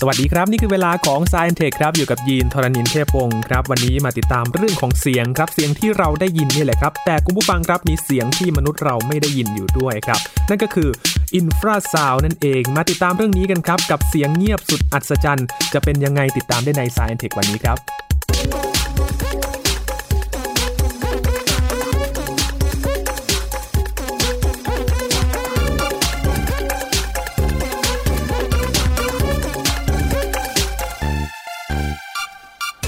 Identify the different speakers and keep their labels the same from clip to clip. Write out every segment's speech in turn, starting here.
Speaker 1: สวัสดีครับ นี่คือเวลาของ Science Tech ครับอยู่กับยีนทรณินเทพวงศ์ครับ วันนี้มาติดตามเรื่องของเสียงครับเสียงที่เราได้ยินนี่แหละครับ แต่คุณผู้ฟังครับมีเสียงที่มนุษย์เราไม่ได้ยินอยู่ด้วยครับ นั่นก็คืออินฟราซาวนั่นเอง มาติดตามเรื่องนี้กันครับ กับเสียงเงียบสุดอัศจรรย์ จะเป็นยังไงติดตามได้ใน Science Tech วันนี้ครับ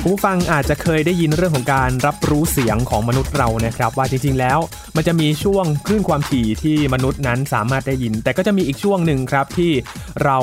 Speaker 1: ผู้ฟังอาจจะเคยได้ยินเรื่องของการรับรู้เสียงของมนุษย์เรานะครับ ว่าจริงๆแล้ว มันจะมีช่วงคลื่นความถี่ที่มนุษย์นั้นสามารถได้ยิน แต่ก็จะมีอีกช่วงหนึ่งครับที่เรา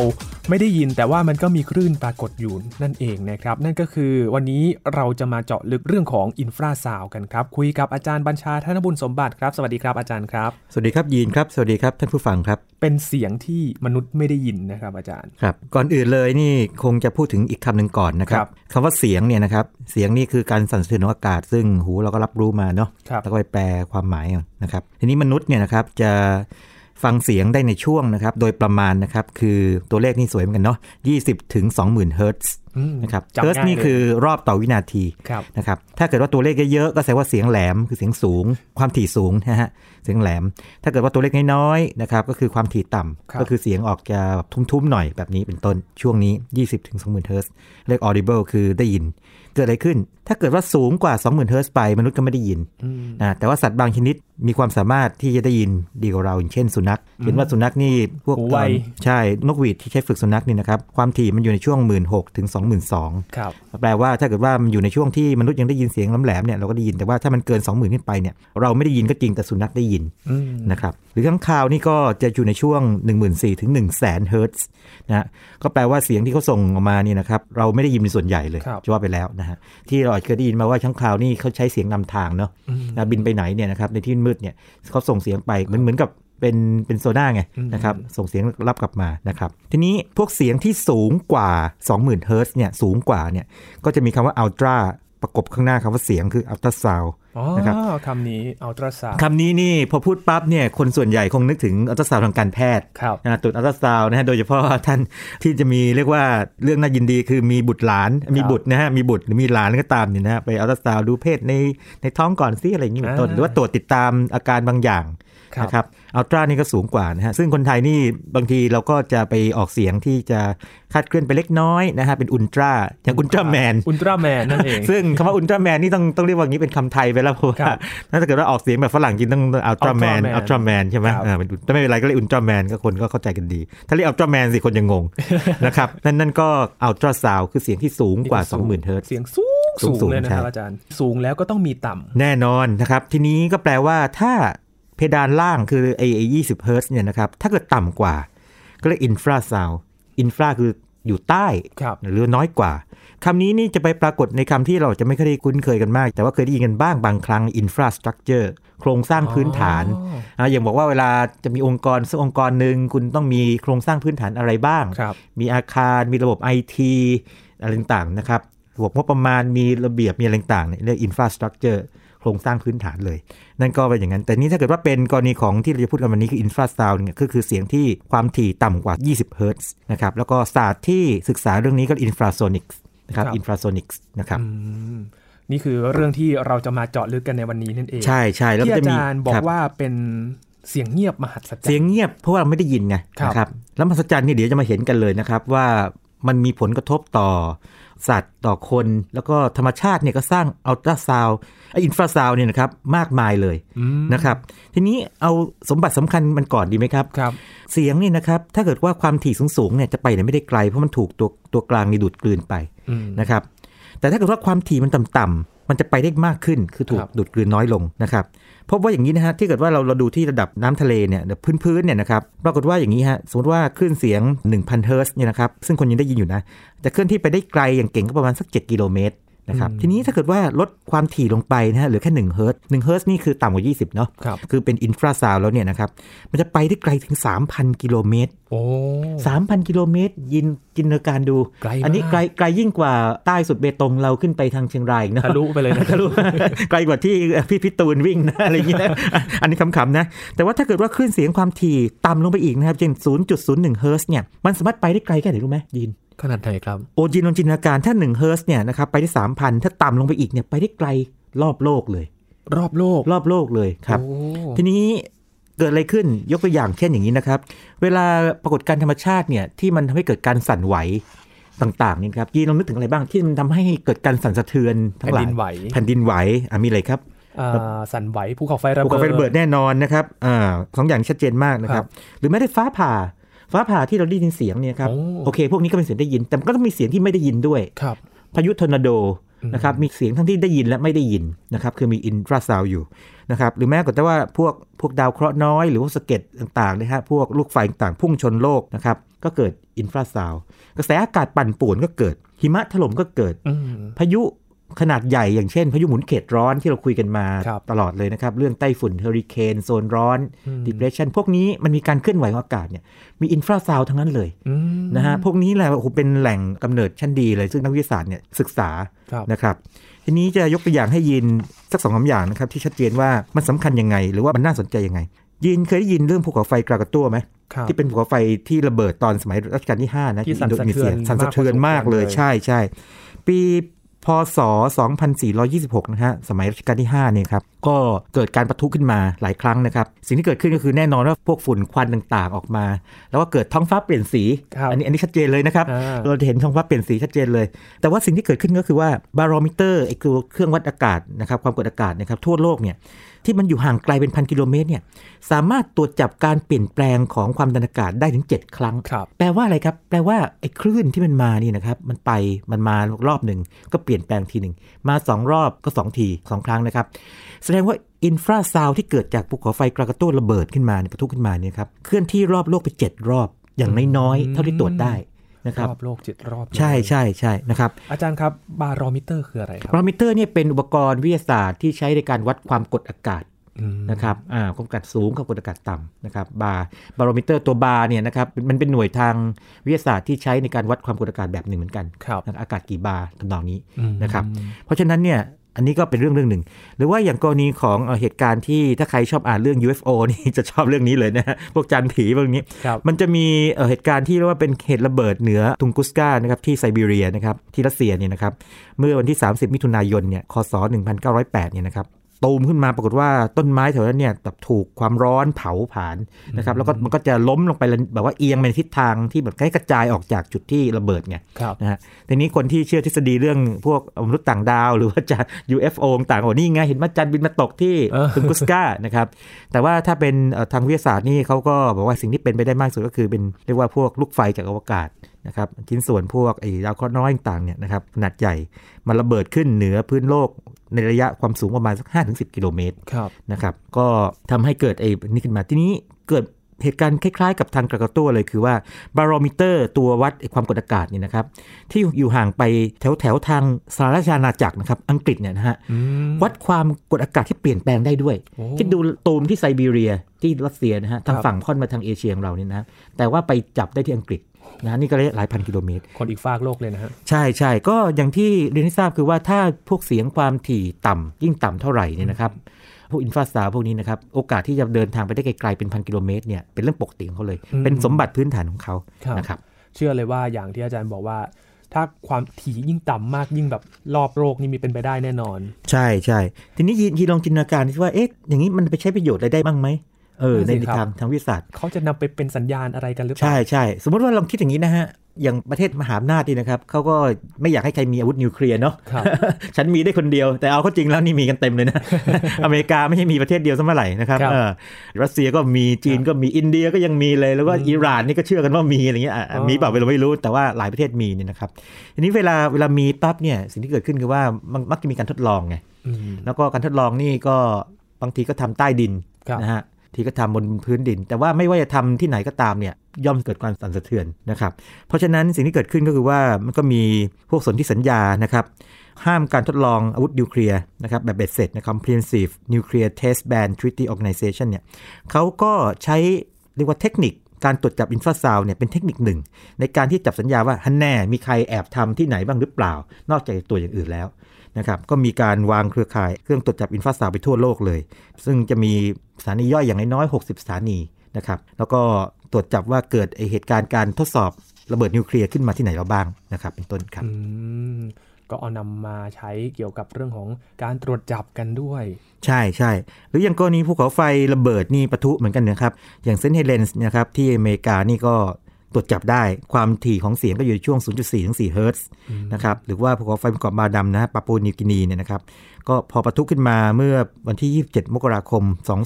Speaker 1: ไม่ได้ยินแต่ว่ามันก็มีคลื่นปรากฏอยู่นั่นเองนะครับ นั่นก็คือวันนี้เราจะมาเจาะลึกเรื่องของอินฟราซาวกันครับ คุยกับอาจารย์บัญชาธนบุญสมบัติครับ สวัสดีครับอาจารย์ครับ
Speaker 2: สวัสดีครับยีนครับ สวัสดีครับท่านผู้ฟังครับ
Speaker 1: เป็นเสียงที่มนุษย์ไม่ได้ยินนะครับอาจารย์
Speaker 2: ครับก่อนอื่นเลยนี่คงจะพูดถึงอีกคำหนึ่งก่อนนะครั
Speaker 1: ครับบ
Speaker 2: คำว่าเสียงเนี่ยนะครับเสียงนี่คือการสั่นสะเทือนของอากาศ ซึ่งหูเราก็รับรู้มาเนาะ
Speaker 1: ครับ
Speaker 2: แล้วก็ไปแปลความหมายเอานะครับ ทีนี้มนุษย์เนี่ยนะครับจะ ฟังเสียงได้ในช่วงนะครับ โดยประมาณนะครับ คือตัวเลขนี่สวยเหมือนกันเนาะ20ถึง20,000เฮิรตซ์
Speaker 1: อืม
Speaker 2: นะครับ
Speaker 1: จำ
Speaker 2: เฮิรตซ์
Speaker 1: ง่าย
Speaker 2: นี่
Speaker 1: เลย
Speaker 2: คือรอบต่อวินาที
Speaker 1: ครับ
Speaker 2: นะครับ ถ้าเกิดว่าตัวเลขเยอะๆ ก็แสดงว่าเสียงแหลมคือเสียงสูง ความถี่สูงนะฮะ เสียงแหลม ถ้าเกิดว่าตัวเลขน้อยๆ นะครับ ก็คือความถี่ต่ำ
Speaker 1: ครับ
Speaker 2: ก็คือเสียงออกจะแบบทุ้มๆ หน่อยแบบนี้เป็นต้น ช่วงนี้ 20ถึง20,000เฮิรตซ์เรียก audible คือได้ยิน เกิดอะไรขึ้น ถ้าเกิดว่าสูงกว่า 20,000เฮิรตซ์ไปมนุษย์ก็ไม่ได้ยิน
Speaker 1: อืม
Speaker 2: นะแต่ว่าสัตว์บางชนิดมีความสามารถที่จะได้ยินดีกว่าเราอย่างเช่นสุนัข เห็นว่าสุนัขนี่พวก
Speaker 1: หูไว
Speaker 2: เอ่อใช่นกหวีดที่ใช้ฝึกสุนัขนี่นะครับความถี่มันอยู่ในช่วง 1 6 0 0 0ถึง22,000
Speaker 1: ครับ
Speaker 2: แปลว่าถ้าเกิดว่ามันอยู่ในช่วงที่มนุษย์ยังได้ยินเสียงแหลมๆเนี่ยเราก็ได้ยินแต่ว่าถ้ามันเกิน 20,000ขึ้นไปเนี่ยเราไม่ได้ยินก็จริงแต่สุนัขได้ยิน
Speaker 1: อืม
Speaker 2: นะครับหรือข้างคาวนี่ก็จะอยู่ในช่วง 1 4 0 0 0ถึง1 0 0 0 0 0เฮิรตซ์นะฮะก็แปลว่าเสียงที่เขาส่งออกมานี่นะครับเราไม่ได้ยินเป็นส่วนใหญ่เลย
Speaker 1: ครับ
Speaker 2: จะว่าไปแล้วนะฮะที่เราอาจจะเคยได้ยินมาว่าข้างคาวนี่เขาใช้เสียงนำทางเนาะ
Speaker 1: อืม
Speaker 2: นะบินไปไหนเนี่ยนะครับในที่มืดเนี่ยเขาส่งเสียงไปเหมือนเหมือนกับเป็นเป็นโซน่าไง
Speaker 1: อืม
Speaker 2: นะครับส่งเสียงรับกลับมานะครับทีนี้พวกเสียงที่สูงกว่า 20,000เฮิรตซ์เนี่ยสูงกว่าเนี่ยก็จะมีคำว่า ultra ประกบข้างหน้าคำว่าเสียงคืออัลตราซาวด์
Speaker 1: อ๋อ
Speaker 2: นะครับ
Speaker 1: คำนี้อัลตราซาวด์
Speaker 2: คำนี้นี่พอพูดปั๊บเนี่ยคนส่วนใหญ่คงนึกถึงอัลตราซาวด์ทางการแพทย์
Speaker 1: ครับ
Speaker 2: นะตรวจอัลตราซาวด์นะฮะโดยเฉพาะท่านที่จะมีเรียกว่าเรื่องน่ายินดีคือมีบุตรหลานมีบุตรนะฮะมีบุตรหรือมีหลานก็ตามเนี่ยนะฮะไปอัลตราซาวด์ดูเพศในในท้องก่อนซิอะไรอย่างนี้เป็นต้น
Speaker 1: อ่า
Speaker 2: หรือว่าตรวจติดตามอาการบางอย่าง
Speaker 1: ครับ
Speaker 2: นะครับ ultra นี่ก็สูงกว่านะฮะซึ่งคนไทยนี่บางทีเราก็จะไปออกเสียงที่จะคาดเคลื่อนไปเล็กน้อยนะฮะเป็นอุลตราอย่างอุลตราแมน
Speaker 1: อุลตร้าแมนนั่นเอง
Speaker 2: ซึ่งคำว่าอุลตร้าแมนนี่ต้องต้องเรียกว่างี้เป็นคำไทยไปแล้วเพราะว่าครั
Speaker 1: บ
Speaker 2: ถ้าเกิดว่าออกเสียงแบบฝรั่งจริงต้องอัลตร้าแมน
Speaker 1: Ultraman
Speaker 2: อัลตร้าแมนใช่ไหม
Speaker 1: ครับ
Speaker 2: อ่าเป็นแต่ไม่เป็นไรก็เรียกอุลตร้าแมนก็คนก็เข้าใจกันดี ถ้าเรียกอัลตร้าแมนสิคนยังงงนะครับนั่นนั่นก็อัลตร้าซาวคือเสียงที่สูงกว่า 20,000เฮิรตซ์
Speaker 1: เสียงสูง
Speaker 2: สูง
Speaker 1: สู
Speaker 2: ง
Speaker 1: งเลยนะ
Speaker 2: ใช่
Speaker 1: ครับอาจารย์ สูงแล้วก็ต้องมีต่ำ
Speaker 2: แน่นอนนะครับทีนี้ก็แปลว่าถ้า เพดานล่างคือไอ้ไอ้20เฮิรตซ์เนี่ยนะครับ ถ้าเกิดต่ำกว่า ก็เรียก infrasound infra คืออยู่ใต้
Speaker 1: ครับ
Speaker 2: หรือน้อยกว่าคำนี้นี่จะไปปรากฏในคำที่เราจะไม่เคยได้คุ้นเคยกันมาก แต่ว่าเคยได้ยินกันบ้างบางครั้ง infrastructure โครงสร้างพื้นฐาน
Speaker 1: อ๋อ
Speaker 2: นะอย่างบอกว่าเวลาจะมีองค์กรสักองค์กรหนึ่งคุณต้องมีโครงสร้างพื้นฐานอะไรบ้าง
Speaker 1: ครับ
Speaker 2: มีอาคารมีระบบไอทีอะไรต่างๆนะครับระบบงบประมาณมีระเบียบมีอะไรต่างๆเนี่ยเรียก infrastructure โครงสร้างพื้นฐานเลย นั่นก็เป็นอย่างนั้น แต่นี่ถ้าเกิดว่าเป็นกรณีของที่เราจะพูดกันวันนี้คือ infrasound เนี่ยก็คือเสียงที่ความถี่ต่ำกว่า 20 เฮิรตซ์นะครับแล้วก็ศาสตร์ที่ศึกษาเรื่องนี้ก็ infrasonics นะครับ
Speaker 1: ครับ
Speaker 2: infrasonics นะครับ
Speaker 1: อืมนี่คือเรื่องที่เราจะมาเจาะลึกกันในวันนี้นั่นเอง
Speaker 2: ใช่ใช่แล้ว
Speaker 1: ที่
Speaker 2: ก็
Speaker 1: อา
Speaker 2: จะมี
Speaker 1: จารย์บอก
Speaker 2: คบ
Speaker 1: ว่าเป็นเสียงเงียบมหัศจรรย์
Speaker 2: เสียงเงียบเพราะว่าเราไม่ได้ยินไง
Speaker 1: ครับ
Speaker 2: นะครับแล้วมหัศจรรย์เนี่ยเดี๋ยวจะมาเห็นกันเลยนะครับว่ามันมีผลกระทบต่อ สัตว์ต่อคน แล้วก็ธรรมชาติเนี่ยก็สร้างอัลตราซาวไออินฟราซาวเนี่ยนะครับมากมายเลย
Speaker 1: อืม
Speaker 2: นะครับ ทีนี้เอาสมบัติสำคัญมันก่อนดีไหมครับ
Speaker 1: ครับ
Speaker 2: เสียงนี่นะครับ ถ้าเกิดว่าความถี่สูงๆเนี่ยจะไปไหนไม่ได้ไกลเพราะมันถูกตัวตัวกลางนี่ดูดกลืนไป
Speaker 1: อืม
Speaker 2: นะครับ แต่ถ้าเกิดว่าความถี่มันต่ำๆ มันจะไปได้มากขึ้นคือถูก
Speaker 1: ครับ
Speaker 2: ดูดกลืนน้อยลงนะครับพบว่าอย่างนี้นะฮะที่เกิดว่าเราเราดูที่ระดับน้ำทะเลเนี่ยพื้นพื้นๆเนี่ยนะครับปรากฏว่าอย่างนี้ฮะสมมติว่าคลื่นเสียง 1,000 เฮิรตซ์เนี่ยนะครับซึ่งคนยังได้ยินอยู่นะจะเคลื่อนที่ไปได้ไกลอย่างเก่งก็ประมาณสัก 7 กิโลเมตร นะครับทีนี้ถ้าเกิดว่าลดความถี่ลงไปนะฮะเหลือแค่1เฮิรตซ์1เฮิรตซ์นี่คือต่ำกว่า 20 เนาะ
Speaker 1: ครับ
Speaker 2: คือเป็น infrasound แล้วเนี่ยนะครับ มันจะไปได้ไกลถึง 3,000 กิโลเมตร
Speaker 1: โอ้
Speaker 2: 3,000 กิโลเมตร ยินจินตนาการดู
Speaker 1: ไกลมาก
Speaker 2: อันนี้ไกลไกลยิ่งกว่าใต้สุดเบตงเราขึ้นไปทางเชียงรายอีกนะ
Speaker 1: ทะลุไปเลยนะ
Speaker 2: ทะลุไกลกว่าที่พี่พี่ตูนวิ่งนะอะไรอย่างนี้นะอันนี้ขำๆนะ แต่ว่าถ้าเกิดว่าคลื่นเสียงความถี่ต่ำลงไปอีกนะครับเช่น0.01เฮิร์ตซ์เนี่ยมันสามารถไปได้ไกลแค่ไหนรู้ไหมยิน
Speaker 1: ขนาดไหนครับ
Speaker 2: โอยินลองจินตนาการถ้า1เฮิร์ตซ์เนี่ยนะครับไปที่3,000 ถ้าต่ำลงไปอีกเนี่ยไปได้ไกลรอบโลกเลย
Speaker 1: รอบโลก
Speaker 2: รอบโลกเลยครับ
Speaker 1: โอ้
Speaker 2: ทีนี้เกิดอะไรขึ้นยกตัวอย่างเช่นอย่างนี้นะครับ เวลาปรากฏการณ์ธรรมชาติเนี่ยที่มันทำให้เกิดการสั่นไหวต่างๆนี่ครับยีนลองนึกถึงอะไรบ้างที่มันทำให้เกิดการสั่นสะเทือนทั้
Speaker 1: แผ่
Speaker 2: ง
Speaker 1: น
Speaker 2: หลาย
Speaker 1: ดินไหว
Speaker 2: แผ่นดินไหวอะมีอะไรครับ
Speaker 1: อ่าสั่นไหวภูเขาไฟระ
Speaker 2: ภู
Speaker 1: เบิ
Speaker 2: เขา
Speaker 1: ด
Speaker 2: ไฟระเบิดแน่นอนนะครับอ่าสองอย่างชัดเจนมากนะครับ หรือแม้แต่ฟ้าผ่า ฟ้าผ่าที่เราได้ยินเสียงเนี่ยครับ
Speaker 1: โอ้
Speaker 2: โอเค พวกนี้ก็เป็นเสียงได้ยิน แต่มันก็ต้องมีเสียงที่ไม่ได้ยินด้วย
Speaker 1: ครับ
Speaker 2: พายุทอร์นาโดนะครับมีเสียงทั้งที่ได้ยินและไม่ได้ยินนะครับคือมี infrasound อยู่นะครับหรือแม้แต่ว่าพวกพวกดาวเคราะห์น้อย หรือว่าสะเก็ดต่างๆนะฮะพวกลูกไฟต่างๆพุ่งชนโลกนะครับก็เกิด infrasound กระแสอากาศปั่นป่วนก็เกิดหิมะถล่มก็เกิด
Speaker 1: อืม
Speaker 2: พายุ ขนาดใหญ่อย่างเช่นพายุหมุนเขตร้อนที่เราคุยกันมา
Speaker 1: ครับ
Speaker 2: ตลอดเลยนะครับ เรื่องไต้ฝุ่นเฮอริเคนโซนร้อน
Speaker 1: อืม
Speaker 2: depression พวกนี้มันมีการเคลื่อนไหวของอากาศเนี่ยมี infrasound ทั้งนั้นเลย
Speaker 1: อืม
Speaker 2: นะฮะพวกนี้แหละโอ้โหเป็นแหล่งกำเนิดชั้นดีเลย ซึ่งนักวิทยาศาสตร์เนี่ยศึกษา
Speaker 1: ครับ
Speaker 2: นะครับทีนี้จะยกตัวอย่างให้ยินสักสองคำอย่างนะครับที่ชัดเจนว่ามันสำคัญยังไง หรือว่ามันน่าสนใจยังไง ยินเคยได้ยินเรื่องภูเขาไฟกรากาตัวไหม
Speaker 1: ครับ
Speaker 2: ที่เป็นภูเขาไฟที่ระเบิดตอนสมัยรัชกาลที่5นะ
Speaker 1: ที่สั่น
Speaker 2: อิโดนีเซีย
Speaker 1: สะเทือน
Speaker 2: สั่นสะเทือนมากเลย
Speaker 1: มากพอสมควรเลย
Speaker 2: ใช่ใช่ปี พศ 2426 นะฮะ สมัยรัชกาลที่ 5 เนี่ยครับ ก็เกิดการประทุขึ้นมาหลายครั้งนะครับ สิ่งที่เกิดขึ้นก็คือแน่นอนว่าพวกฝุ่นควันต่างๆออกมา แล้วก็เกิดท้องฟ้าเปลี่ยนสี
Speaker 1: ครับ
Speaker 2: อันนี้อันนี้ชัดเจนเลยนะครับ
Speaker 1: อ่า
Speaker 2: เราจะเห็นท้องฟ้าเปลี่ยนสีชัดเจนเลย แต่ว่าสิ่งที่เกิดขึ้นก็คือว่าบารอมิเตอร์ไอ้ตัวเครื่องวัดอากาศนะครับ ความกดอากาศนะครับทั่วโลกเนี่ย ที่มันอยู่ห่างไกลเป็นพันกิโลเมตรเนี่ยสามารถตรวจจับการเปลี่ยนแปลงของความดันอากาศได้ถึง 7 ครั้ง
Speaker 1: ครับ
Speaker 2: แปลว่าอะไรครับ แปลว่าไอ้คลื่นที่มันมานี่นะครับ มันไปมันมารอบหนึ่งก็เปลี่ยนแปลงทีหนึ่งมาสองรอบก็สองทีสองครั้งนะครับ แสดงว่าอินฟราซาวที่เกิดจากภูเขาไฟกรากาโตระเบิดขึ้นมาเนี่ยปะทุขึ้นมาเนี่ยครับเคลื่อนที่รอบโลกไป 7 รอบอย่างน้อยๆเท่าที่ตรวจได้ นะครับ
Speaker 1: รอบโลกเจ็ดรอบ
Speaker 2: ใช่ใช่ใช่นะครับ
Speaker 1: อาจารย์ครับบารอมิเตอร์คืออะไรครับ
Speaker 2: บารอมิเตอร์เนี่ยเป็นอุปกรณ์วิทยาศาสตร์ที่ใช้ในการวัดความกดอากาศ
Speaker 1: อืม
Speaker 2: นะครับอ่าความกดอากาศสูงกับกดอากาศต่ำนะครับบาร์บารอมิเตอร์ตัวบาร์เนี่ยนะครับมันเป็นหน่วยทางวิทยาศาสตร์ที่ใช้ในการวัดความกดอากาศแบบหนึ่งเหมือนกัน
Speaker 1: ครับ
Speaker 2: นะอากาศกี่บาร์ทำนองนี้
Speaker 1: อืม
Speaker 2: นะครับเพราะฉะนั้นเนี่ย อันนี้ก็เป็นเรื่องเรื่องหนึ่ง หรือว่าอย่างกรณีของเอ่อเหตุการณ์ที่ถ้าใครชอบอ่านเรื่อง UFO นี่จะชอบเรื่องนี้เลยนะฮะพวกจานผีพวกนี้
Speaker 1: ครับ
Speaker 2: มันจะมีเอ่อเหตุการณ์ที่เรียกว่าเป็นเหตุระเบิดเหนือตุงกุสกานะครับที่ไซบีเรียนะครับที่รัสเซียเนี่ยนะครับเมื่อวันที่ 30 มิถุนายนเนี่ยคศ1908เนี่ยนะครับ ตูมขึ้นมาปรากฏว่าต้นไม้แถวนั้นเนี่ยแบบถูกความร้อนเผาผลาญนะครับแล้วก็มันก็จะล้มลงไปเลยแบบว่าเอียงไปในทิศทางที่แบบให้กระจายออกจากจุดที่ระเบิดไง
Speaker 1: ครับ
Speaker 2: นะฮะทีนี้คนที่เชื่อทฤษฎีเรื่องพวกมนุษย์ต่างดาว หรือว่าจะ UFO ต่างๆโอ้นี่ไงเห็นมาจันทร์บินมาตกที่
Speaker 1: เออ
Speaker 2: ตุงกุสกานะครับแต่ว่าถ้าเป็นเอ่อทางวิทยาศาสตร์นี่เขาก็บอกว่าสิ่งที่เป็นไปได้มากสุดก็คือเป็นเรียกว่าพวกลูกไฟจากอวกาศนะครับชิ้นส่วนพวกไอ้ดาวเคราะห์น้อยต่างๆเนี่ยนะครับขนาดใหญ่มันระเบิดขึ้นเหนือพื้นโลก ในระยะความสูงประมาณสัก 5-10 กิโลเมตร
Speaker 1: ครับ
Speaker 2: นะครับ ก็ทำให้เกิดไอ้นี่ขึ้นมาทีนี้เกิดเหตุการณ์คล้ายๆกับทางกระกาตัวเลยคือว่าบารอมิเตอร์ตัววัดไอ้ความกดอากาศเนี่ยนะครับ ที่อยู่ห่างไปแถวแถวๆทางสหราชอาณาจักรนะครับ อังกฤษเนี่ยนะฮะ
Speaker 1: อืม
Speaker 2: วัดความกดอากาศที่เปลี่ยนแปลงได้ด้วย
Speaker 1: โอ้
Speaker 2: คิดดูตูมที่ไซบีเรียที่รัสเซียนะฮะทาง
Speaker 1: ครับ
Speaker 2: ฝั่งค่อนมาทางเอเชียของเราเนี่ยนะ แต่ว่าไปจับได้ที่อังกฤษ นะฮะนี่ก็ระยะหลายพันกิโลเมตร
Speaker 1: คนอีกฟากโลกเลยนะฮะ
Speaker 2: ใช่ใช่ก็อย่างที่เรียนให้ทราบคือว่าถ้าพวกเสียงความถี่ต่ำยิ่งต่ำเท่าไหร่เนี่ยนะครับพวกอินฟราซาวพวกนี้นะครับ โอกาสที่จะเดินทางไปได้ไกลๆเป็นพันกิโลเมตรเนี่ยเป็นเรื่องปกติของเขาเลย
Speaker 1: อืม
Speaker 2: เป็นสมบัติพื้นฐานของเขา
Speaker 1: ครับ
Speaker 2: นะครับ
Speaker 1: เชื่อเลยว่าอย่างที่อาจารย์บอกว่า ถ้าความถี่ยิ่งต่ำมากยิ่งแบบรอบโลกนี่มีเป็นไปได้แน่นอน
Speaker 2: ใช่ใช่ทีนี้ยีนยีนลองจินตนาการที่ว่าเอ๊ะอย่างนี้มันไปใช้ประโยชน์อะไรได้บ้างไหม เออ
Speaker 1: นั่น
Speaker 2: ใน
Speaker 1: สิครับ
Speaker 2: ทางทางวิทยาศาสตร์
Speaker 1: เขาจะนำไปเป็นสัญญาณอะไรกันหรือเปล่า
Speaker 2: ใช่ใช่สมมติว่าลองคิดอย่างนี้นะฮะ อย่างประเทศมหาอำนาจนี่นะครับเขาก็ไม่อยากให้ใครมีอาวุธนิวเคลียร์เนาะ
Speaker 1: ครับ
Speaker 2: ฉันมีได้คนเดียว แต่เอาเข้าจริงแล้วนี่มีกันเต็มเลยนะ อเมริกาไม่ใช่มีประเทศเดียวซะเมื่อไหร่นะครับ
Speaker 1: ครับ
Speaker 2: เออรัสเซียก็มีจีนก็มีอินเดียก็ยังมีเลยแล้วก็
Speaker 1: อืม
Speaker 2: อิหร่านนี่ก็เชื่อกันว่ามีอะไรเงี้ยอะ
Speaker 1: อ๋อ
Speaker 2: มีเปล่าเราไม่รู้แต่ว่าหลายประเทศมีเนี่ยนะครับทีนี้เวลาเวลามีปั๊บเนี่ยสิ่งที่เกิดขึ้นคือว่ามันมักจะมีการทดลองไง
Speaker 1: อืม
Speaker 2: แล้วก็การทดลองนี่ก็บางทีก็ทำใต้ดิน
Speaker 1: ครับ
Speaker 2: นะฮะ ทีก็ทำบนพื้นดิน แต่ว่าไม่ว่าจะทำที่ไหนก็ตามเนี่ยย่อมเกิดความสั่นสะเทือนนะครับ เพราะฉะนั้นสิ่งที่เกิดขึ้นก็คือว่ามันก็มีพวกสนธิสัญญานะครับห้ามการทดลองอาวุธนิวเคลียร์นะครับแบบเบ็ดเสร็จนะ Comprehensive Nuclear Test Ban Treaty Organization เนี่ยเขาก็ใช้เรียกว่าเทคนิค การตรวจจับ infrasound เนี่ยเป็นเทคนิคหนึ่ง ในการที่จับสัญญาณว่าฮันแน่มีใครแอบทำที่ไหนบ้างหรือเปล่า นอกจากตัวอย่างอื่นแล้วนะครับก็มีการวางเครือข่ายเครื่องตรวจจับ infrasound ไปทั่วโลกเลย ซึ่งจะมีสถานีย่อยอย่างน้อยๆ60 สถานีนะครับแล้วก็ตรวจจับว่าเกิดไอเหตุการณ์การทดสอบระเบิดนิวเคลียร์ขึ้นมาที่ไหนเราบ้างนะครับเป็นต้นครับ
Speaker 1: ก็เอานำมาใช้เกี่ยวกับเรื่องของการตรวจจับกันด้วย
Speaker 2: ใช่ใช่หรืออย่างกรณีภูเขาไฟระเบิดนี่ปะทุเหมือนกันนะครับ อย่างเซนต์เฮเลนส์นะครับที่อเมริกานี่ก็ตรวจจับได้ความถี่ของเสียงก็อยู่ในช่วง 0.4 ถึง4เฮิร์ตซ์นะครับหรือว่าภูเขาไฟบนเกาะมานัมนะฮะปาปูนิวกินีเนี่ยนะครับก็พอปะทุขึ้นมาเมื่อวันที่ 27 มกราคม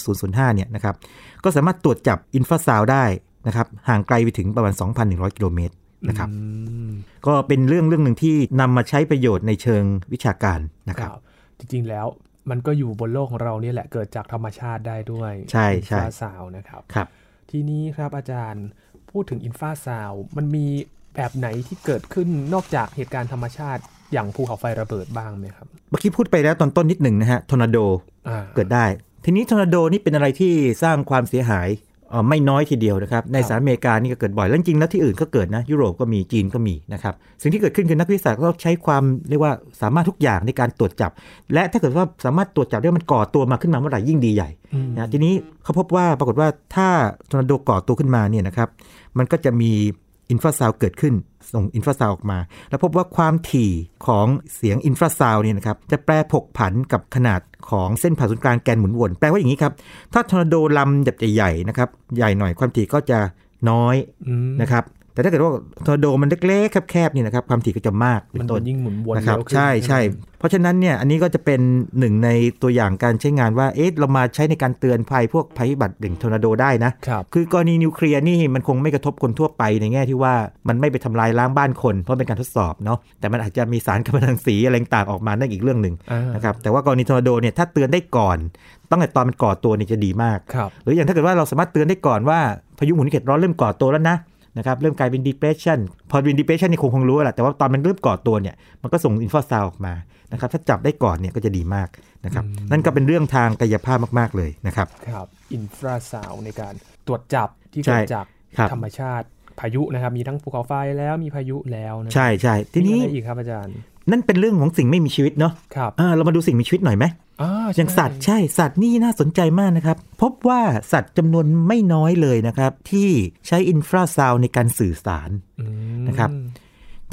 Speaker 2: 2005 เนี่ยนะครับก็สามารถตรวจจับ infrasound ได้นะครับห่างไกลไปถึงประมาณ 2,100 กิโลเมตร นะครับ
Speaker 1: อืม
Speaker 2: ก็เป็นเรื่องเรื่องหนึ่งที่นำมาใช้ประโยชน์ในเชิงวิชาการนะครับ
Speaker 1: จริงๆแล้วมันก็อยู่บนโลกของเราเนี่ยแหละเกิดจากธรรมชาติได้ด้วย
Speaker 2: ใช่ใช่
Speaker 1: infrasound นะครับ
Speaker 2: ครับ
Speaker 1: ทีนี้ครับอาจารย์พูดถึง infrasound มันมีแบบไหนที่เกิดขึ้นนอกจากเหตุการณ์ธรรมชาติอย่างภูเขาไฟระเบิดบ้างไหมครับ
Speaker 2: เมื่อกี้พูดไปแล้วตอนต้นนิดหนึ่งนะฮะทอร์นาโด
Speaker 1: อ่า
Speaker 2: เกิดได้ ทีนี้ทอร์นาโดนี่เป็นอะไรที่สร้างความเสียหายเอ่อ ไม่น้อยทีเดียวนะครับ ในสหรัฐอเมริกานี่ก็เกิดบ่อย แล้วจริงๆแล้วที่อื่นก็เกิดนะ ยุโรปก็มีจีนก็มีนะครับ สิ่งที่เกิดขึ้นคือนักวิทยาศาสตร์ก็ใช้ความเรียกว่าสามารถทุกอย่างในการตรวจจับ และถ้าเกิดว่าสามารถตรวจจับได้ว่ามันก่อตัวมาขึ้นมาเมื่อไหร่ยิ่งดีใหญ่
Speaker 1: อืม
Speaker 2: นะทีนี้เขาพบว่าปรากฏว่าถ้าทอร์นาโดก่อตัวขึ้นมาเนี่ยนะครับมันก็จะมี infrasound เกิดขึ้น ส่ง infrasound ออกมา แล้วพบว่าความถี่ของเสียง infrasound เนี่ยนะครับจะแปรผกผันกับขนาดของเส้นผ่าศูนย์กลางแกนหมุนวน แปลว่าอย่างนี้ครับ ถ้าทอร์นาโดลำแบบใหญ่ๆนะครับใหญ่หน่อยความถี่ก็จะน้อย
Speaker 1: อืม
Speaker 2: นะครับ แต่ถ้าเกิดว่าทอร์นาโดมันเล็กๆแคบๆเนี่ยนะครับความถี่ก็จะมากเป็
Speaker 1: นต้
Speaker 2: นมัน
Speaker 1: ยิ่งหมุนวน
Speaker 2: นะครับ
Speaker 1: เร็วขึ้น
Speaker 2: ใช่ใช่เพราะฉะนั้นเนี่ยอันนี้ก็จะเป็นหนึ่งในตัวอย่างการใช้งานว่าเอ๊ะเรามาใช้ในการเตือนภัยพวกภัยพิบัติอย่างทอร์นาโดได้นะ
Speaker 1: ครับ
Speaker 2: คือกรณีนิวเคลียร์นี่มันคงไม่กระทบคนทั่วไปในแง่ที่ว่ามันไม่ไปทำลายล้างบ้านคน เพราะเป็นการทดสอบเนาะแต่มันอาจจะมีสารกัมมันตรังสีอะไรต่างๆออกมานั่นอีกเรื่องหนึ่ง
Speaker 1: อ่า
Speaker 2: นะครับแต่ว่ากรณีทอร์นาโดเนี่ยถ้าเตือนได้ก่อนตั้งแต่ตอนมันก่อตัวเนี่ยจะดีมาก
Speaker 1: ครับ
Speaker 2: หรืออย่างถ้าเกิดว่าเราสามารถเตือนได้ก่อนว่าพายุหมุนเขตร้อนเริ่มก่อตัวแล้วนะ นะครับเริ่มกลายเป็น depression พอเป็น depression นี่คงคงรู้แหละแต่ว่าตอนมันเริ่มก่อตัวเนี่ยมันก็ส่งอินฟราซาวออกมานะครับถ้าจับได้ก่อนเนี่ยก็จะดีมากนะครับนั่นก็เป็นเรื่องทางกายภาพมากๆเลยนะครับ
Speaker 1: ครับอินฟราซาวในการตรวจจับที่
Speaker 2: ใช่
Speaker 1: เกิดจาก
Speaker 2: ครับ
Speaker 1: ธรรมชาติพายุนะครับมีทั้งภูเขาไฟแล้วมีพายุแล้วนะ
Speaker 2: ใช่ใช่ทีนี้
Speaker 1: มีอะไรอีกครับอาจารย์
Speaker 2: นั่นเป็นเรื่องของสิ่งไม่มีชีวิตเนาะ
Speaker 1: ครับ
Speaker 2: อ่าเรามาดูสิ่งมีชีวิตหน่อยไหม
Speaker 1: อ่า
Speaker 2: อย่างสัตว์ใช่สัตว์นี่น่าสนใจมากนะครับ พบว่าสัตว์จำนวนไม่น้อยเลยนะครับ ที่ใช้อินฟราซาวในการสื่อสาร
Speaker 1: อืม
Speaker 2: นะครับ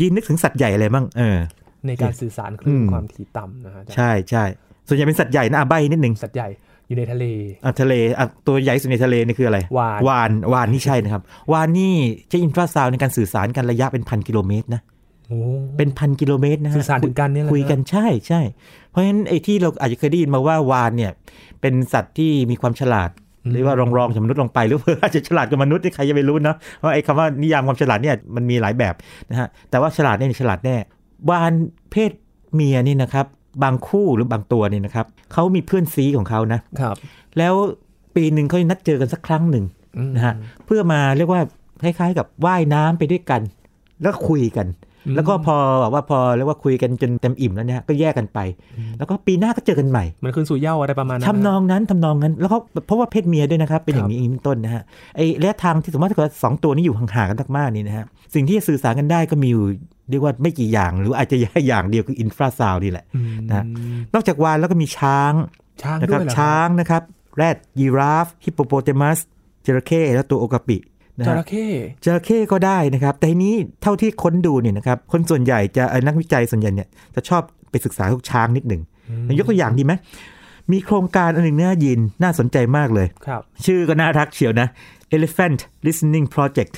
Speaker 2: ยินนึกถึงสัตว์ใหญ่อะไรบ้างเออ
Speaker 1: ในการสื่อสารคลื่น
Speaker 2: อืม
Speaker 1: ความถี่ต่ำนะฮะอาจารย์
Speaker 2: ใช่ใช่ส่วนใหญ่เป็นสัตว์ใหญ่นะอะใบนิดหนึ่ง
Speaker 1: สัตว์ใหญ่อยู่ในทะเล
Speaker 2: อะทะเลอะตัวใหญ่สุดในทะเลนี่คืออะไร
Speaker 1: วาฬ
Speaker 2: วาน วานนี่ใช่นะครับ วานนี่ใช้อินฟราซาวในการสื่อสารกันระยะเป็นพันกิโลเมตรนะ
Speaker 1: โอ้
Speaker 2: เป็นพันกิโลเมตรนะฮะ
Speaker 1: สื่อสารถึงกันเนี่ยแหละ
Speaker 2: คุยกันใช่ใช่ เพราะฉะนั้นไอ้ที่เราอาจจะเคยได้ยินมาว่าวานเนี่ย เป็นสัตว์ที่มีความฉลาดหรือว่ารองรองจากมนุษย์ลงไปหรือเพื่ออาจจะฉลาดกว่ามนุษย์นี่ใครจะไปรู้เนาะเพราะไอ้คำว่านิยามความฉลาดเนี่ยมันมีหลายแบบนะฮะแต่ว่าฉลาดเนี่ยฉลาดแน่วานเพศเมียนี่นะครับบางคู่หรือบางตัวเนี่ยนะครับเขามีเพื่อนซีของเขานะ
Speaker 1: ครับ
Speaker 2: แล้วปีหนึ่งเขาจะนัดเจอกันสักครั้งหนึ่ง
Speaker 1: อืม
Speaker 2: นะฮะเพื่อมาเรียกว่าคล้ายๆ กับว่ายน้ำไปด้วยกัน แล้วก็คุยกัน
Speaker 1: อืม
Speaker 2: แล้วก็พอแบบว่าพอเรียกว่าคุยกันจนเต็มอิ่มแล้วเนี่ยก็แยกกันไป แล้วก็ปีหน้าก็เจอกันใหม่
Speaker 1: มันคืนสู่เหย้าอะไรประมาณนั้น
Speaker 2: ทำนองนั้นทำนองนั้น แล้วก็เพราะว่าเพศเมียด้วยนะครับเป็นอย่างนี้อย่างนี้เป็นต้นนะฮะไอ้ระยะทางที่สมมติถ้าเกิดสองตัวนี้อยู่ห่างๆกันมากๆนี่นะฮะสิ่งที่จะสื่อสารกันได้ก็มีอยู่เรียกว่าไม่กี่อย่างหรืออาจจะอย่างเดียวคืออินฟราซาวนี่แหละ
Speaker 1: อืม
Speaker 2: นะนอกจากวานแล้วก็มีช้าง
Speaker 1: ช้าง
Speaker 2: นะ
Speaker 1: ด้
Speaker 2: ครั
Speaker 1: วย
Speaker 2: บ
Speaker 1: เหรอ
Speaker 2: ช้างนะครับแรดยีราฟฮิปโปโปเตมัสจระเข้และตัวโอกาปิ นะ
Speaker 1: จ
Speaker 2: ฮะ
Speaker 1: ระเข้
Speaker 2: จระเข้ก็ได้นะครับ แต่ทีนี้เท่าที่ค้นดูเนี่ยนะครับ คนส่วนใหญ่จะเอ่อนักวิจัยส่วนใหญ่เนี่ยจะชอบไปศึกษาพวกช้างนิดหนึ่งยกตัวอย่างดีไหมมีโครงการอันหนึ่งน่ายินน่าสนใจมากเลย
Speaker 1: ครับ
Speaker 2: ชื่อก็น่ารักเชียวนะ Elephant Listening Project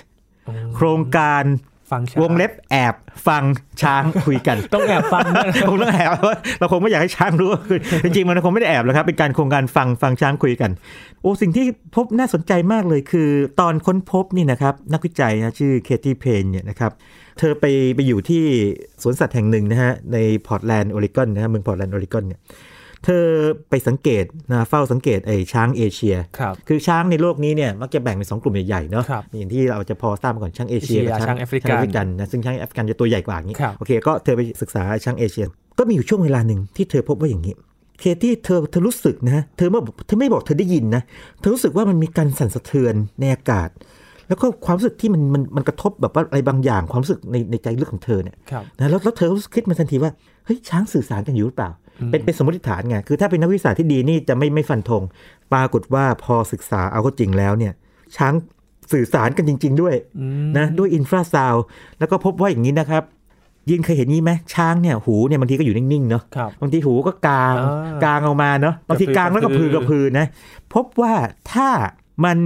Speaker 2: โครงการ
Speaker 1: ฟังช้าง
Speaker 2: วงเล็บแอบฟังช้างคุยกัน
Speaker 1: ต้องแอบฟังด้วยนะ
Speaker 2: คงต้องแอบว่าเราคงไม่อยากให้ช้างรู้ว่าคือจริงๆมันคงไม่ได้แอบหรอกครับเป็นการโครงการฟังฟังช้างคุยกัน โอ้สิ่งที่พบน่าสนใจมากเลยคือ ตอนค้นพบนี่นะครับนักวิจัยนะชื่อเคที่เพนเนี่ยนะครับเธอไปไปอยู่ที่สวนสัตว์แห่งหนึ่งนะฮะในพอร์ตแลนด์โอริกอนนะฮะเมืองพอร์ตแลนด์โอริกอนเนี่ย เธอไปสังเกตนะเฝ้าสังเกตไอ้ช้างเอเชีย
Speaker 1: ครับ
Speaker 2: คือช้างในโลกนี้เนี่ยมักจะแบ่งเป็นสองกลุ่มใหญ่ๆเนาะ
Speaker 1: ครับ
Speaker 2: อย่างที่เราจะพอทราบมาก่อนช้างเอเชีย
Speaker 1: เอเชีย
Speaker 2: กับ
Speaker 1: ช้างแอฟริกัน
Speaker 2: ช้างแอฟริกันนะซึ่งช้างแอฟริกันจะตัวใหญ่กว่าอย่างนี้
Speaker 1: ครับ
Speaker 2: โอเคก็เธอไปศึกษาช้างเอเชีย ก็มีอยู่ช่วงเวลาหนึ่งที่เธอพบว่าอย่างนี้เคที่เธอเธอรู้สึกนะเธอไม่เธอไม่บอกเธอได้ยินนะเธอรู้สึกว่ามันมีการสั่นสะเทือนในอากาศ แล้วก็ความรู้สึกที่มันมันมันกระทบแบบว่าอะไรบางอย่างความรู้สึกในในใจลึกของเธอเนี่ย
Speaker 1: ครับ
Speaker 2: นะแล้วแล้วเธอก็คิดมาทันทีว่าเฮ้ยช้างสื่อสารกันอยู่หรือเปล่า เป็นเป็นสมมติฐานไงคือถ้าเป็นนักวิทยาศาสตร์ที่ดีนี่จะไม่ไม่ฟันธงปรากฏว่าพอศึกษาเอาก็จริงแล้วเนี่ย ช้างสื่อสารกันจริง ๆ ด้วย
Speaker 1: อืม
Speaker 2: นะด้วยอินฟราซาวแล้วก็พบว่าอย่างนี้นะครับยินเคยเห็นนี้ไหมช้างเนี่ยหูเนี่ยบางทีก็อยู่นิ่งๆเนาะ
Speaker 1: ครับ
Speaker 2: บางทีหูก็กลาง
Speaker 1: อ่าก
Speaker 2: ลางออกมาเนาะบางที
Speaker 1: กระพือก
Speaker 2: ลางแล้วก็
Speaker 1: กระพื
Speaker 2: พื
Speaker 1: อ
Speaker 2: อกระพือนะพบว่าถ้ามัน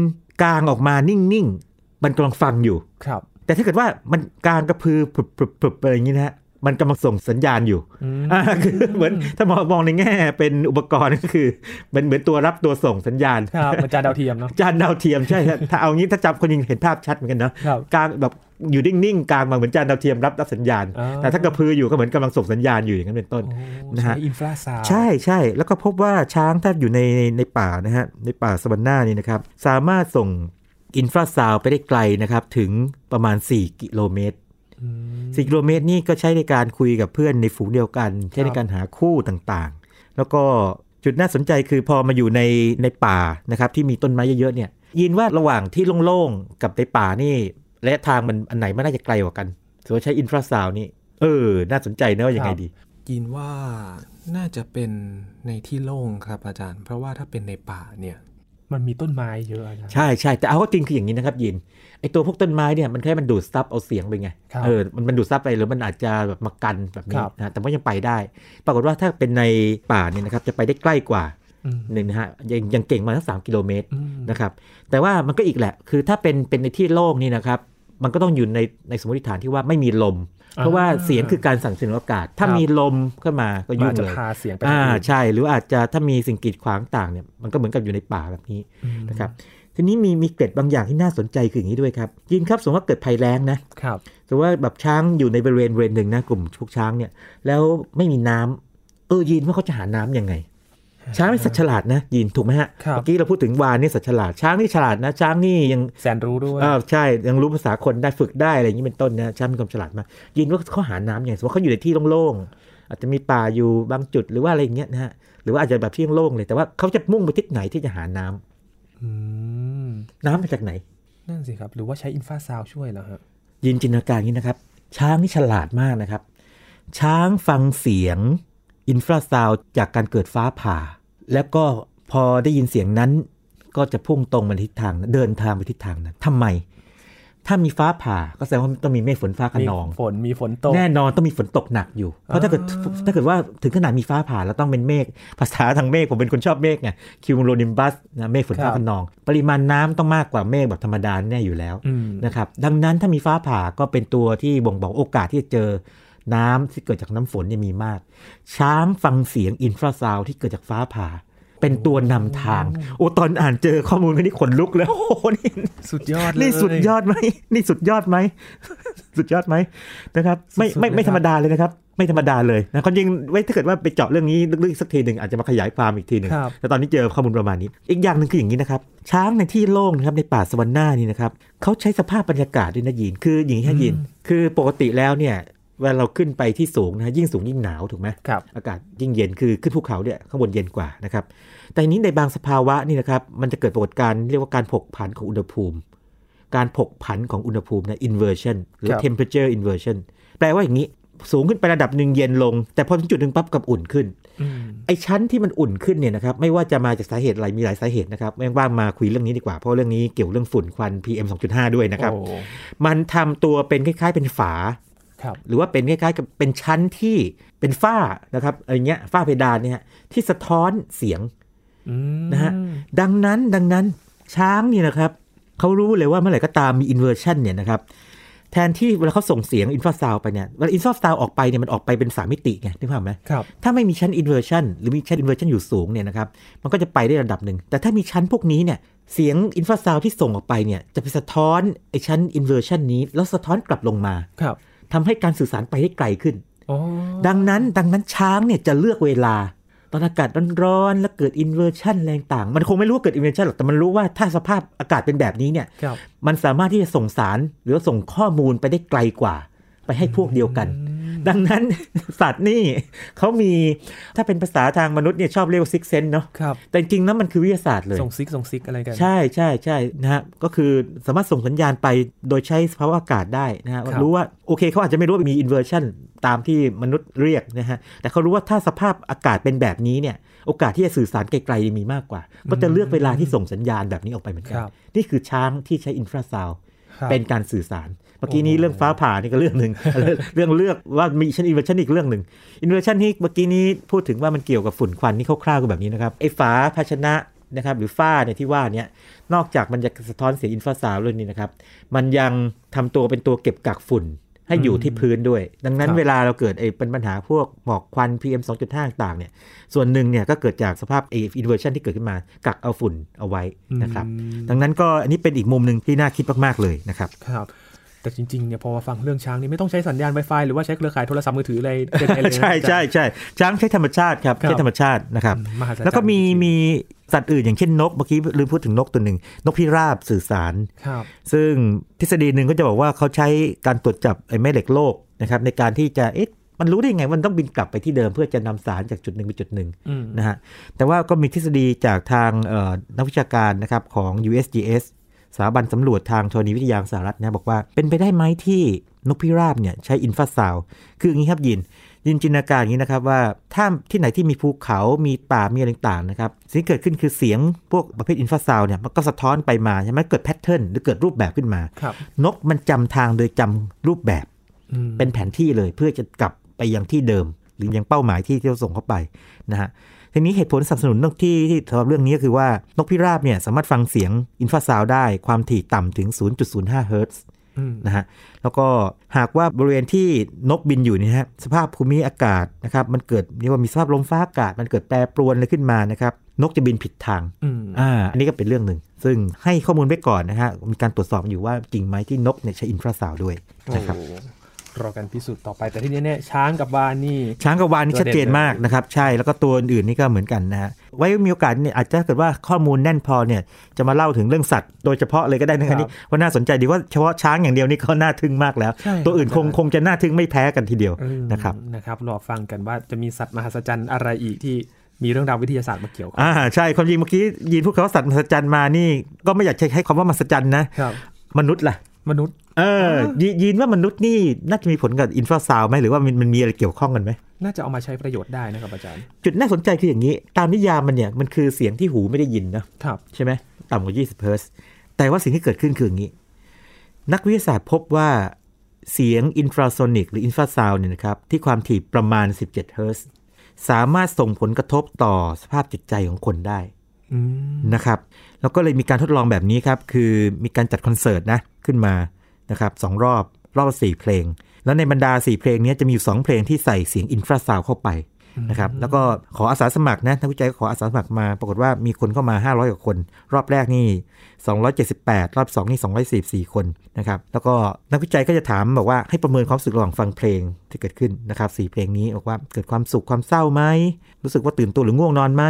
Speaker 2: กลางออกมานิ่งๆมันกำลังฟังอยู่
Speaker 1: ครับ
Speaker 2: แต่ถ้าเกิดว่ามันกลางกระพือปรึบๆๆอะไรอย่างนี้นะฮะ มันกำลังส่งสัญญาณอยู่
Speaker 1: อืม
Speaker 2: อ่าคือเหมือนถ้ามองมองในแง่เป็นอุปกรณ์ก็คือมันเหมือนตัวรับตัวส่งสัญญาณ
Speaker 1: ครับมันจานดาวเทียมเนาะ
Speaker 2: จานดาวเทียมใช่ครับถ้าเอางี้ถ้าจับคนยิงเห็นภาพชัดเหมือนกันเนาะ
Speaker 1: ครับ
Speaker 2: กลางแบบอยู่นิ่งๆกางมาเหมือนจานดาวเทียมรับรับสัญญาณ
Speaker 1: อ่า
Speaker 2: แต่ถ้ากระพืออยู่ก็เหมือนกำลังส่งสัญญาณอยู่อย่างนั้นเป็นต้น
Speaker 1: โอ้
Speaker 2: นะฮะ
Speaker 1: ใช้ infrasound
Speaker 2: ใช่ใช่แล้วก็พบว่าช้างถ้าอยู่ในในป่านะฮะในป่าสวรรค์หน้านี่นะครับสามารถส่ง infrasound ไปได้ไกลนะครับถึงประมาณ 4 กิโลเมตร
Speaker 1: อืม
Speaker 2: 4กิโลเมตรนี่ก็ใช้ในการคุยกับเพื่อนในฝูงเดียวกัน ใช้ในการหาคู่ต่างๆ แล้วก็จุดน่าสนใจคือพอมาอยู่ในในป่านะครับที่มีต้นไม้เยอะๆเนี่ยยินว่าระหว่างที่โล่งๆกับในป่านี่ระยะทางมันอันไหนมันน่าจะไกลกว่ากันถือว่าใช้อินฟราซาวนี่เออ น่าสนใจนะว่ายังไงดี
Speaker 3: ยินว่าน่าจะเป็นในที่โล่งครับอาจารย์ เพราะว่าถ้าเป็นในป่าเนี่ย
Speaker 1: มันมีต้นไม้เยอะนะ
Speaker 2: ใช่ใช่แต่เอาเข้าจริงคืออย่างนี้นะครับยินไอตัวพวกต้นไม้เนี่ยมันแค่มันดูดซับเอาเสียงไปไง
Speaker 1: ครับ
Speaker 2: เออมันมันดูดซับไปหรือมันอาจจะแบบมากันแบบนี้
Speaker 1: ครับ
Speaker 2: นะแต่ว่ายังไปได้ ปรากฏว่าถ้าเป็นในป่าเนี่ยนะครับจะไปได้ใกล้กว่า
Speaker 1: อืม
Speaker 2: หนึ่งนะฮะยังยังเก่งมาทั้งสามกิโลเมตร
Speaker 1: อืม
Speaker 2: นะครับแต่ว่ามันก็อีกแหละ คือถ้าเป็นเป็นในที่โล่งนี่นะครับ มันก็ต้องอยู่ในในสมมติฐานที่ว่าไม่มีลม เพราะว่าเสียงคือการสั่งเสียงอากาศ ถ้ามีลมเข้ามาก็
Speaker 1: มัน
Speaker 2: ยุ่
Speaker 1: อางจจะ
Speaker 2: เลย
Speaker 1: พาเสียงไป
Speaker 2: อ่า
Speaker 1: ทางอื่น
Speaker 2: ใช่ หรืออาจจะถ้ามีสิ่งกีดขวางต่างเนี่ยมันก็เหมือนกับอยู่ในป่าแบบนี้
Speaker 1: อืม
Speaker 2: นะครับทีนี้มีมีเกร็ดบางอย่างที่น่าสนใจคืออย่างนี้ด้วยครับยินครับสมมติว่าเกิดภัยแล้งนะครับสมมติว่าแบบช้างอยู่ในบริเวณบริเวณหนึ่งนะกลุ่มพวกช้างเนี่ย แล้วไม่มีน้ำเออยินว่าเขาจะหาน้ำยังไง ช้างเป็นสัตว์ฉลาดนะยินถูกไหมฮะ
Speaker 1: ครับ
Speaker 2: เมื่อกี้เราพูดถึงวาฬนี่สัตว์ฉลาดช้างนี่ฉลาดนะช้างนี่ยัง
Speaker 1: แสนรู้ด้วย
Speaker 2: อ่าใช่ยังรู้ภาษาคนได้ฝึกได้อะไรอย่างนี้เป็นต้นนะช้างมีความฉลาดมากยินว่าเขาหาน้ำอย่างสมมติว่าเขาอยู่ในที่โล่งๆอาจจะมีป่าอยู่บางจุดหรือว่าอะไรอย่างเงี้ยนะฮะหรือว่าอาจจะแบบที่โล่งๆเลยแต่ว่าเขาจะมุ่งไปทิศไหนที่จะหาน้ำ
Speaker 1: อืม
Speaker 2: น้ำมาจากไหน
Speaker 1: นั่นสิครับหรือว่าใช้ infrasound ช่วยเหรอฮะ
Speaker 2: ยินจินตนาการอย่างนี้นะครับ ช้างนี่ฉลาดมากนะครับ ช้างฟังเสียง อินฟราซาวจากการเกิดฟ้าผ่า แล้วก็พอได้ยินเสียงนั้น ก็จะพุ่งตรงมาทิศทางนั้นเดินทางไปทิศทางนั้นทำไม ถ้ามีฟ้าผ่าก็แสดงว่าต้องมีเมฆฝนฟ้าข
Speaker 1: มี
Speaker 2: นอง
Speaker 1: ฝนมีฝนตก
Speaker 2: แน่นอนต้องมีฝนตกหนักอยู่ เพราะถ้าเกิด
Speaker 1: อ่า
Speaker 2: ถ้าเกิดว่าถึงขนาดมีฟ้าผ่าแล้วต้องเป็นเมฆภาษาทางเมฆผมเป็นคนชอบเมฆไงคิวโรนิมบัสนะเมฆฝนฟ้าขนอง ปริมาณน้ำต้องมากกว่าเมฆแบบธรรมดาแน่อยู่แล้ว
Speaker 1: อืม
Speaker 2: นะครับดังนั้นถ้ามีฟ้าผ่าก็เป็นตัวที่บ่งบอกโอกาสที่จะเจอ น้ำที่เกิดจากน้ำฝนเนี่ยมีมาก ช้างฟังเสียงอินฟราซาวด์ที่เกิดจากฟ้าผ่า เป็นตัวนำทาง โอ้ตอนอ่านเจอข้อมูลนี้ขนลุกเลยโอ้โหนี่
Speaker 1: สุดยอดเลย
Speaker 2: นี่สุดยอดไหมนี่สุดยอดไหมสุดยอดไหมนะครับ ไม่
Speaker 1: สุดๆ
Speaker 2: ไม่ไม่
Speaker 1: เลยครับ
Speaker 2: ธรรมดาเลยนะครับ ไม่ธรรมดาเลยนะความจริงไว้ถ้าเกิดว่าไปเจาะเรื่องนี้ลึกๆอีกสักทีหนึ่งอาจจะมาขยายความอีกทีหนึ่ง
Speaker 1: ครับ
Speaker 2: แต่ตอนนี้เจอข้อมูลประมาณนี้ อีกอย่างหนึ่งคืออย่างนี้นะครับ ช้างในที่โล่งนะครับในป่าสวรรค์หน้านี่นะครับเขาใช้สภาพบรรยากาศด้วยนะยินคืออย่างนี้ฮะยิน คือปกติแล้วเนี่ย เวลาเราขึ้นไปที่สูงนะฮะยิ่งสูงยิ่งหนาวถูกไหม
Speaker 1: ครับ
Speaker 2: อากาศยิ่งเย็นคือขึ้นภูเขาเนี่ยข้างบนเย็นกว่านะครับแต่ทีนี้ในบางสภาวะนี่นะครับมันจะเกิดปรากฏการณ์เรียกว่าการผกผันของอุณหภูมิ การผกผันของอุณหภูมินะ inversion หรือ
Speaker 1: ครับ
Speaker 2: temperature inversion แปลว่าอย่างนี้สูงขึ้นไประดับหนึ่งเย็นลง แต่พอถึงจุดหนึ่งปั๊บกลับอุ่นขึ้น
Speaker 1: อืม
Speaker 2: ไอ้ชั้นที่มันอุ่นขึ้นเนี่ยนะครับไม่ว่าจะมาจากสาเหตุอะไรมีหลายสาเหตุนะครับไม่ว่างมาคุยเรื่องนี้ดีกว่า เพราะเรื่องนี้เกี่ยวเรื่องฝุ่นควัน PM 2.5 ด้วยนะครับ
Speaker 1: โอ้
Speaker 2: มันทำตัวเป็นคล้ายๆเป็นฝา
Speaker 1: ครับ
Speaker 2: หรือว่าเป็นคล้ายๆกับเป็นชั้นที่เป็นฝ้านะครับอะไรเงี้ยฝ้าเพดานเนี่ยฮะที่สะท้อนเสียง
Speaker 1: อืม
Speaker 2: นะฮะดังนั้นดังนั้นช้างเนี่ยนะครับเขารู้เลยว่าเมื่อไหร่ก็ตามมี inversion เนี่ยนะครับแทนที่เวลาเขาส่งเสียงอินฟราซาวไปเนี่ยเวลาอินฟราซาวออกไปเนี่ยมันออกไปเป็นสามมิติไงนึกภาพไหม
Speaker 1: ครับ
Speaker 2: ถ้าไม่มีชั้น inversion หรือมีชั้น inversion อยู่สูงเนี่ยนะครับมันก็จะไปได้ระดับหนึ่ง แต่ถ้ามีชั้นพวกนี้เนี่ยเสียงอินฟราซาวที่ส่งออกไปเนี่ยจะไปสะท้อนไอ้ชั้น inversion นี้ แล้วสะท้อนกลับลงมา
Speaker 1: ครับ
Speaker 2: ทำให้การสื่อสารไปได้ไกลขึ้น
Speaker 1: อ๋อ
Speaker 2: ดังนั้นดังนั้นช้างเนี่ยจะเลือกเวลา ตอนอากาศร้อนๆแล้วเกิด inversion แรงต่าง มันคงไม่รู้ว่าเกิด inversion หรอกแต่มันรู้ว่าถ้าสภาพอากาศเป็นแบบนี้เนี่ย
Speaker 1: ครับ
Speaker 2: มันสามารถที่จะส่งสารหรือว่าส่งข้อมูลไปได้ไกลกว่าไป ให้พวกเดียวกัน ดังนั้นสัตว์นี่เขามีถ้าเป็นภาษาทางมนุษย์เนี่ยชอบเรียกว่าซิกเซนเนาะ
Speaker 1: ครับ
Speaker 2: แต่จริงๆแล้วมันคือวิทยาศาสตร์เลย
Speaker 1: ส่งซิกส่งซิกอะไรกัน
Speaker 2: ใช่ใช่ใช่นะฮะก็คือสามารถส่งสัญญาณไปโดยใช้สภาวะอากาศได้นะฮะ
Speaker 1: ครับ
Speaker 2: รู้ว่าโอเคเขาอาจจะไม่รู้ว่ามี inversion ตามที่มนุษย์เรียกนะฮะ แต่เขารู้ว่าถ้าสภาพอากาศเป็นแบบนี้เนี่ย โอกาสที่จะสื่อสารไกลๆมีมากกว่า ก็จะเลือกเวลาที่ส่งสัญญาณแบบนี้ออกไปเหมือนกั
Speaker 1: คนรับ
Speaker 2: นี่คือช้างที่ใช้อินฟราซาว
Speaker 1: ครับ
Speaker 2: เป็นการสื่อสารเมื่อกี้นี้
Speaker 1: โอ้โห
Speaker 2: เรื่องฟ้าผ่านี่ก็เรื่องหนึ่งเรื่องเรียกว่ามีชั้น inversion อีกเรื่องหนึ่ง inversion ที่เมื่อกี้นี้พูดถึงว่ามันเกี่ยวกับฝุ่นควันนี่คร่าวๆก็แบบนี้นะครับไอ้ฝาภาชนะนะครับหรือฝ้าเนี่ยที่ว่าเนี่ยนอกจากมันจะสะท้อนเสียง infrasound เลยนี่นะครับมันยังทำตัวเป็นตัวเก็บกักฝุ่นให้อยู่ที่พื้นด้วย ดังนั้น
Speaker 1: ครับ
Speaker 2: เวลาเราเกิดไอ้เป็นปัญหาพวกหมอกควัน PM 2.5 ต่างๆเนี่ยส่วนหนึ่งเนี่ยก็เกิดจากสภาพไอ้ inversion ที่เกิดขึ้นมา กักเอาฝุ่นเอาไว้นะครับ
Speaker 1: อืม
Speaker 2: ดังนั้นก็อันนี้เป็นอีกมุมหนึ่งที่น่าคิดมาก ๆ เลยนะครับ
Speaker 1: ครับ แต่จริงๆเนี่ยพอมาฟังเรื่องช้างนี่ไม่ต้องใช้สัญญาณ Wi-Fi หรือว่าใช้เครือข่ายโทรศัพท์มือถืออะไรใดๆเลยนะ
Speaker 2: ใช่ใช่ใช่ช้างใช้ธรรมชาติครับ
Speaker 1: ครับ
Speaker 2: ใช้ธรรมชาตินะครับ
Speaker 1: อืมมหัศจรรย์
Speaker 2: แล้วก็มี
Speaker 1: จริงๆ
Speaker 2: มีสัตว์อื่นอย่างเช่นนกเมื่อกี้ลืมพูดถึงนกตัวหนึ่ง นกพิราบสื่อสาร
Speaker 1: ครับ
Speaker 2: ซึ่งทฤษฎีหนึ่งก็จะบอกว่าเขาใช้การตรวจจับไอ้แม่เหล็กโลกนะครับในการที่จะเอ๊ะมันรู้ได้ไงมันต้องบินกลับไปที่เดิมเพื่อจะนำสารจากจุดหนึ่งไปจุดหนึ่ง
Speaker 1: อืม
Speaker 2: นะฮะแต่ว่าก็มีทฤษฎีจากทางเอ่อนักวิชาการนะครับของ USGS สถาบันสำรวจทางธรณีวิทยาของสหรัฐนะบอกว่าเป็นไปได้ไหมที่นกพิราบเนี่ยใช้อินฟราซาวคืออย่างนี้ครับยินยินจินตนาการอย่างนี้นะครับว่าถ้าที่ไหนที่มีภูเขา มีป่า มีอะไรต่างๆนะครับ สิ่งที่เกิดขึ้นคือเสียงพวกประเภทอินฟราซาวเนี่ยมันก็สะท้อนไปมาใช่ไหมเกิดแพทเทิร์นหรือเกิดรูปแบบขึ้นมา
Speaker 1: ครับ
Speaker 2: นกมันจำทางโดยจำรูปแบบ
Speaker 1: อืม
Speaker 2: เป็นแผนที่เลยเพื่อจะกลับไปยังที่เดิม หรือยังเป้าหมายที่ที่เราส่งเข้าไปนะฮะ ทีนี้เหตุผลสนับสนุนนกที่ที่สำหรับเรื่องนี้ก็คือว่านกพิราบเนี่ยสามารถฟังเสียงอินฟราซาวได้ความถี่ต่ำถึง 0.05 เฮิรตซ์
Speaker 1: อืม
Speaker 2: นะฮะแล้วก็หากว่าบริเวณที่นกบินอยู่เนี่ยนะฮะสภาพภูมิอากาศนะครับมันเกิดเรียกว่ามีสภาพลมฟ้าอากาศ มันเกิดแปรปรวนอะไรขึ้นมานะครับนกจะบินผิดทาง
Speaker 1: อืม
Speaker 2: อ่าอันนี้ก็เป็นเรื่องหนึ่ง ซึ่งให้ข้อมูลไว้ก่อนนะฮะมีการตรวจสอบอยู่ว่าจริงไหมที่นกเนี่ยใช้อินฟราซาวด้วยนะครับ
Speaker 1: โอ้ รอกันพิสูจน์ต่อไปแต่ที่นี้เนี่ยช้างกับวานนี่
Speaker 2: ช้างกับวานนี่
Speaker 1: ตัวเด่น
Speaker 2: ชัดเจนมากนะครับ ใช่แล้วก็ตัวอื่นๆนี่ก็เหมือนกันนะฮะไว้มีโอกาสเนี่ยอาจจะถ้าเกิดว่าข้อมูลแน่นพอเนี่ยจะมาเล่าถึงเรื่องสัตว์โดยเฉพาะเลยก็ได้นะครับนี่ว่าน่าสนใจดีว่าเฉพาะช้างอย่างเดียวนี่ก็น่าทึ่งมากแล้ว
Speaker 1: ใช่
Speaker 2: ตัวอื่นคงคงจะน่าทึ่งไม่แพ้กันทีเดียว
Speaker 1: อืม
Speaker 2: นะครับ
Speaker 1: นะครับรอฟังกันว่าจะมีสัตว์มหัศจรรย์อะไรอีกที่มีเรื่องราววิทยาศาสตร์มาเกี่ยวข้อง
Speaker 2: อ่าใช่ความจริงเมื่อกี้ยีนพูดคำว่าสัตว์มหัศจรรย์มานี่ก็ไม่อยากใช้ให้คำว่ามหัศจรรย์นะครับมนุษย์ล่ะ
Speaker 1: มนุษย์
Speaker 2: เออยียีนว่ามนุษย์นี่น่าจะมีผลกับอินฟราซาวไหมหรือว่ามันมันมีอะไรเกี่ยวข้องกันไหม
Speaker 1: น่าจะเอามาใช้ประโยชน์ได้นะครับอาจารย์
Speaker 2: จุดน่าสนใจคืออย่างนี้ ตามนิยามมันเนี่ยมันคือเสียงที่หูไม่ได้ยินนะ
Speaker 1: ครับ
Speaker 2: ใช่ไหมต่ำกว่า 20เฮิรตซ์แต่ว่าสิ่งที่เกิดขึ้นคืออย่างนี้ นักวิทยาศาสตร์พบว่าเสียงอินฟราโซนิกหรืออินฟราซาวเนี่ยนะครับที่ความถี่ประมาณ 17เฮิรตซ์สามารถส่งผลกระทบต่อสภาพจิตใจของคนได้
Speaker 1: อืม
Speaker 2: นะครับแล้วก็เลยมีการทดลองแบบนี้ครับ คือมีการจัดคอนเสิร์ตนะ ขึ้นมานะครับสองรอบรอบละสี่เพลง แล้วในบรรดา 4 เพลงนี้จะมีอยู่สองเพลงที่ใส่เสียงอินฟราซาวเข้าไป นะครับแล้วก็ขออาสาสมัครนะนักวิจัยก็ขออาสาสมัครมา ปรากฏว่ามีคนเข้ามา 500กว่าคน รอบแรกนี่ 278 รอบ 2 นี่ 244 คนนะครับแล้วก็นักวิจัยก็จะถามบอกว่าให้ประเมินความรู้สึกระหว่างฟังเพลงที่เกิดขึ้นนะครับสเพลงนี้บอกว่าเกิดความสุขความเศร้าไหมรู้สึกว่าตื่นตัวหรือง่วงนอนไหม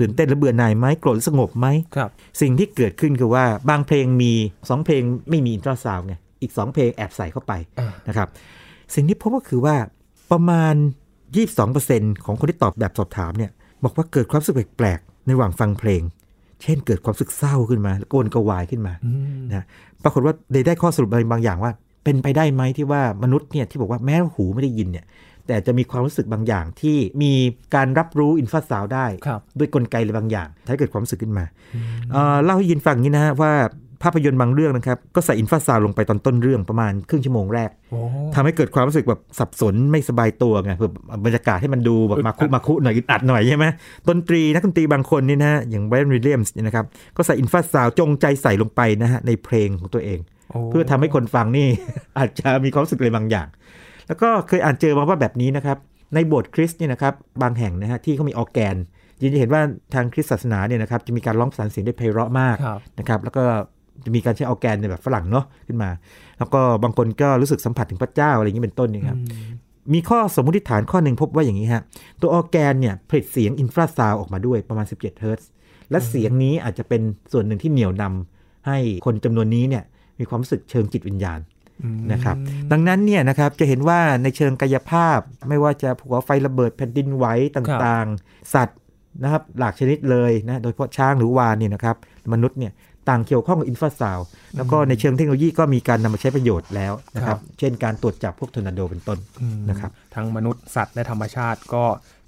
Speaker 2: ตื่นเต้นหรือเบื่อหน่ายไหมโกรธหรือสงบไหม
Speaker 1: ครับ
Speaker 2: สิ่งที่เกิดขึ้นคือว่าบางเพลงมี 2 เพลงไม่มีอินทราซาวไงอีก 2 เพลงแอบใส่เข้าไป
Speaker 1: อ่าน
Speaker 2: นะครับสิ่งที่พบก็คือว่าประมาณ 22%ของคนที่ตอบแบบสอบถามเนี่ยบอกว่าเกิดความรู้สึกแปลกๆในระหว่างฟังเพลง เช่นเกิดความรู้สึกเศร้าขึ้นมาโกนกระวายขึ้นมา
Speaker 1: อืม
Speaker 2: นะปรากฏว่าได้ได้ข้อสรุปอะไรบางอย่างว่า เป็นไปได้ไหมที่ว่ามนุษย์เนี่ยที่บอกว่าแม้ว่าหูไม่ได้ยินเนี่ยแต่จะมีความรู้สึกบางอย่างที่มีการรับรู้ infrasound ได้
Speaker 1: ครับ
Speaker 2: ด้วยกลไกอะไรบางอย่างถ้าเกิดความรู้สึกขึ้นมาเอ่อเล่าให้ยินฟังอย่างนี้นะฮะว่า ภาพยนตร์บางเรื่องนะครับ ก็ใส่ infrasound ลงไปตอนต้นเรื่องประมาณครึ่งชั่วโมงแรก
Speaker 1: โอ้
Speaker 2: ทำให้เกิดความรู้สึกแบบสับสนไม่สบายตัวไงเพื่อบรรยากาศให้มันดูแบบ
Speaker 1: อึดอั
Speaker 2: มาคุมาคุหน่อยอึดอัดหน่อยใช่ไหมดนตรีนักดนตรีบางคนนี่นะฮะอย่างไบรอันวิลเลียมส์เนี่ยนะครับก็ใส่ infrasound จงใจใส่ลงไปนะฮะในเพลงของตัวเอง
Speaker 1: โอ้
Speaker 2: เพื่อทำให้คนฟังนี่อาจจะมีความรู้สึกอะไรบางอย่าง แล้วก็เคยอ่านเจอมาว่าแบบนี้นะครับในโบสถ์คริสต์เนี่ยนะครับบางแห่งนะฮะที่เขามีออร์แกนยินจะเห็นว่าทางคริสต์ศาสนาเนี่ยนะครับจะมีการร้องประสานเสียงได้ไพเราะมาก
Speaker 1: ครับ
Speaker 2: นะครับแล้วก็ จะมีการใช้ออร์แกนในแบบฝรั่งเนาะขึ้นมา แล้วก็บางคนก็รู้สึกสัมผัสถึงพระเจ้าอะไรอย่างนี้เป็นต้นนี่ครับมีข้อสมมติฐานข้อหนึ่งพบว่าอย่างนี้ฮะ ตัวออร์แกนเนี่ยผลิตเสียง infrasound ออกมาด้วยประมาณ 17 เฮิรตซ์และเสียงนี้อาจจะเป็นส่วนหนึ่งที่เหนี่ยวนำให้คนจำนวนนี้เนี่ยมีความรู้สึกเชิงจิตวิญญาณนะครับดังนั้นเนี่ยนะครับจะเห็นว่าในเชิงกายภาพ ไม่ว่าจะภูเขาไฟระเบิดแผ่นดินไหวต่างๆ สัตว์นะครับหลากชนิดเลยนะโดยเฉพาะช้างหรือวาฬเนี่ยนะครับมนุษย์เนี่ย ต่างเกี่ยวข้องกับอินฟราซาวแล้วก็ในเชิงเทคโนโลยีก็มีการนำมาใช้ประโยชน์แล้วนะครับ เช่นการตรวจจับพวกทอร์นาโดเป็นต้นนะครับ
Speaker 1: ทั้งมนุษย์สัตว์และธรรมชาติก็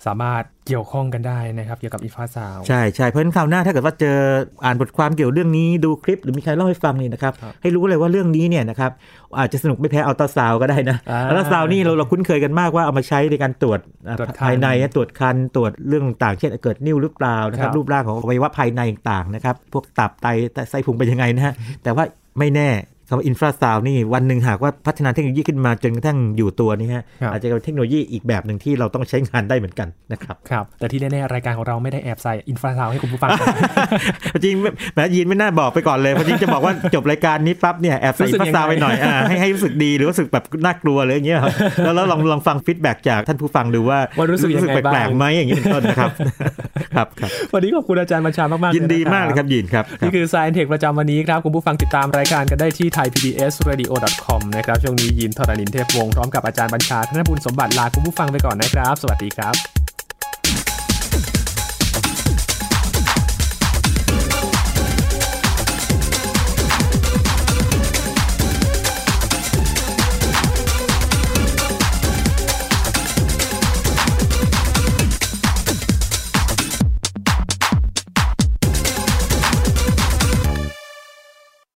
Speaker 1: สามารถเกี่ยวข้องกันได้นะครับเกี่ยวกับ infrasound
Speaker 2: ใช่ใช่เพราะฉะนั้นคราวหน้าถ้าเกิดว่าเจออ่านบทความเกี่ยวเรื่องนี้ดูคลิปหรือมีใครเล่าให้ฟังนี่นะครับ
Speaker 1: ครับ
Speaker 2: ให้รู้เลยว่าเรื่องนี้เนี่ยนะครับอาจจะสนุกไม่แพ้อัลตราซาวด์ก็ได้นะ
Speaker 1: อ่า
Speaker 2: อัลตราซาวด์นี่เราเราคุ้นเคยกันมากว่าเอามาใช้ในการตรวจอ่า
Speaker 1: ตรวจครร
Speaker 2: ภ์ภายในนะตรวจครรภ์ตรวจเรื่องต่างๆเช่นเกิดนิ่วหรือเปล่านะครั
Speaker 1: ครับ
Speaker 2: รูปร่างของอวัยวะภายในต่างๆนะครับพวกตับไตไส้พุงเป็นยังไงนะฮะแต่ว่าไม่แน่ คำว่า infrasound นี่วันหนึ่งหากว่าพัฒนาเทคโนโลยีขึ้นมาจนกระทั่งอยู่ตัวนี่ฮะ
Speaker 1: ครับ
Speaker 2: อาจจะเป็นเทคโนโลยีอีกแบบหนึ่งที่เราต้องใช้งานได้เหมือนกันนะครับ
Speaker 1: ครับแต่ที่แน่ๆรายการของเราไม่ได้แอบใส่ infrasound ให้คุณผู้ฟัง
Speaker 2: จริงแหมยินไม่น่าบอกไปก่อนเลยเพราะจริงจะบอกว่าจบรายการนี้ปั๊บเนี่ยแอบใส่
Speaker 1: รู้สึก
Speaker 2: ภา
Speaker 1: ยัง
Speaker 2: ษา
Speaker 1: ไง
Speaker 2: ไปหน่อยอ่าให้ให้รู้สึกดีหรือว่ารู้สึกแบบน่ากลัวเลยอย่างเงี้ยครับแล้วแล้วลองลองฟัง feedback จากท่านผู้ฟังดูว่า
Speaker 1: ว่ารู้สึกยังไง
Speaker 2: แปลกๆ
Speaker 1: บ้าง
Speaker 2: ไหมอย่างนี้เป็นต้นนะครับครับครับ
Speaker 1: วันนี้ขอบคุณอาจารย์บัญชามากๆ
Speaker 2: ยินดี
Speaker 1: เล
Speaker 2: มากเลยครับยินครับครับ
Speaker 1: นี่คือ Science Tech ประจำวันนี้ครับคุณผู้ฟังติดตามรายการกันได้ที่ thaipbsradio.com นะครับช่วงนี้ยินทรานินเทพวงศ์พร้อมกับอาจารย์บัญชาธนบุญสมบัติลาคุณผู้ฟังไปก่อนนะครับ สวัสดีครับ